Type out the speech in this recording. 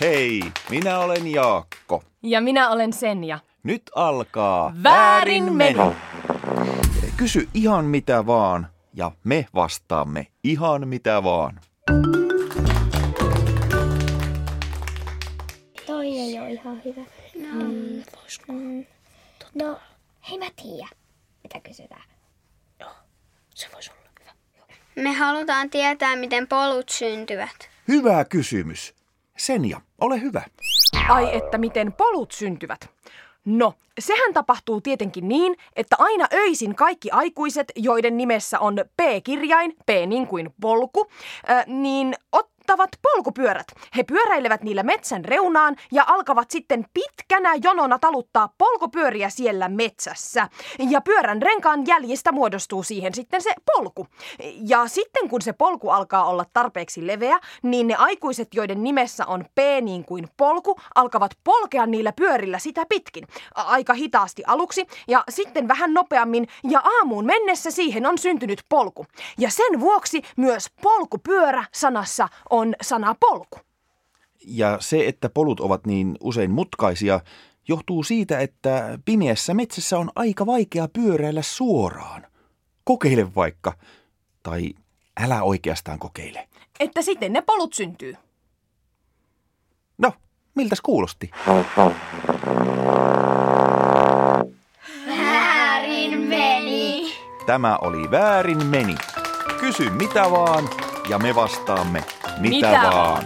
Hei, minä olen Jaakko. Ja minä olen Senja. Nyt alkaa Väärin meni. Kysy ihan mitä vaan ja me vastaamme ihan mitä vaan. Toi ei ole ihan hyvä. No, mm? Mm. No, hei mä tiedä, mitä kysytään. Se voisi olla hyvä. Me halutaan tietää, miten polut syntyvät. Hyvä kysymys. Senja, ole hyvä. Ai että miten polut syntyvät. No, sehän tapahtuu tietenkin niin, että aina öisin kaikki aikuiset, joiden nimessä on P-kirjain, P niin kuin polku, äh, niin ottavat polkupyörät. He pyöräilevät niillä metsän reunaan ja alkavat sitten pitkänä jonona taluttaa polkupyöriä siellä metsässä. Ja pyörän renkaan jäljistä muodostuu siihen sitten se polku. Ja sitten kun se polku alkaa olla tarpeeksi leveä, niin ne aikuiset, joiden nimessä on P niin kuin polku, alkavat polkea niillä pyörillä sitä pitkin. Aika hitaasti aluksi ja sitten vähän nopeammin ja aamuun mennessä siihen on syntynyt polku. Ja sen vuoksi myös polkupyörä sanassa on sana polku. Ja se, että polut ovat niin usein mutkaisia, johtuu siitä, että pimeässä metsässä on aika vaikea pyöräillä suoraan. Kokeile vaikka. Tai älä oikeastaan kokeile. Että sitten ne polut syntyy. No, miltäs kuulosti? Väärin meni. Tämä oli väärin meni. Kysy mitä vaan ja me vastaamme mitä, Mitä vaan.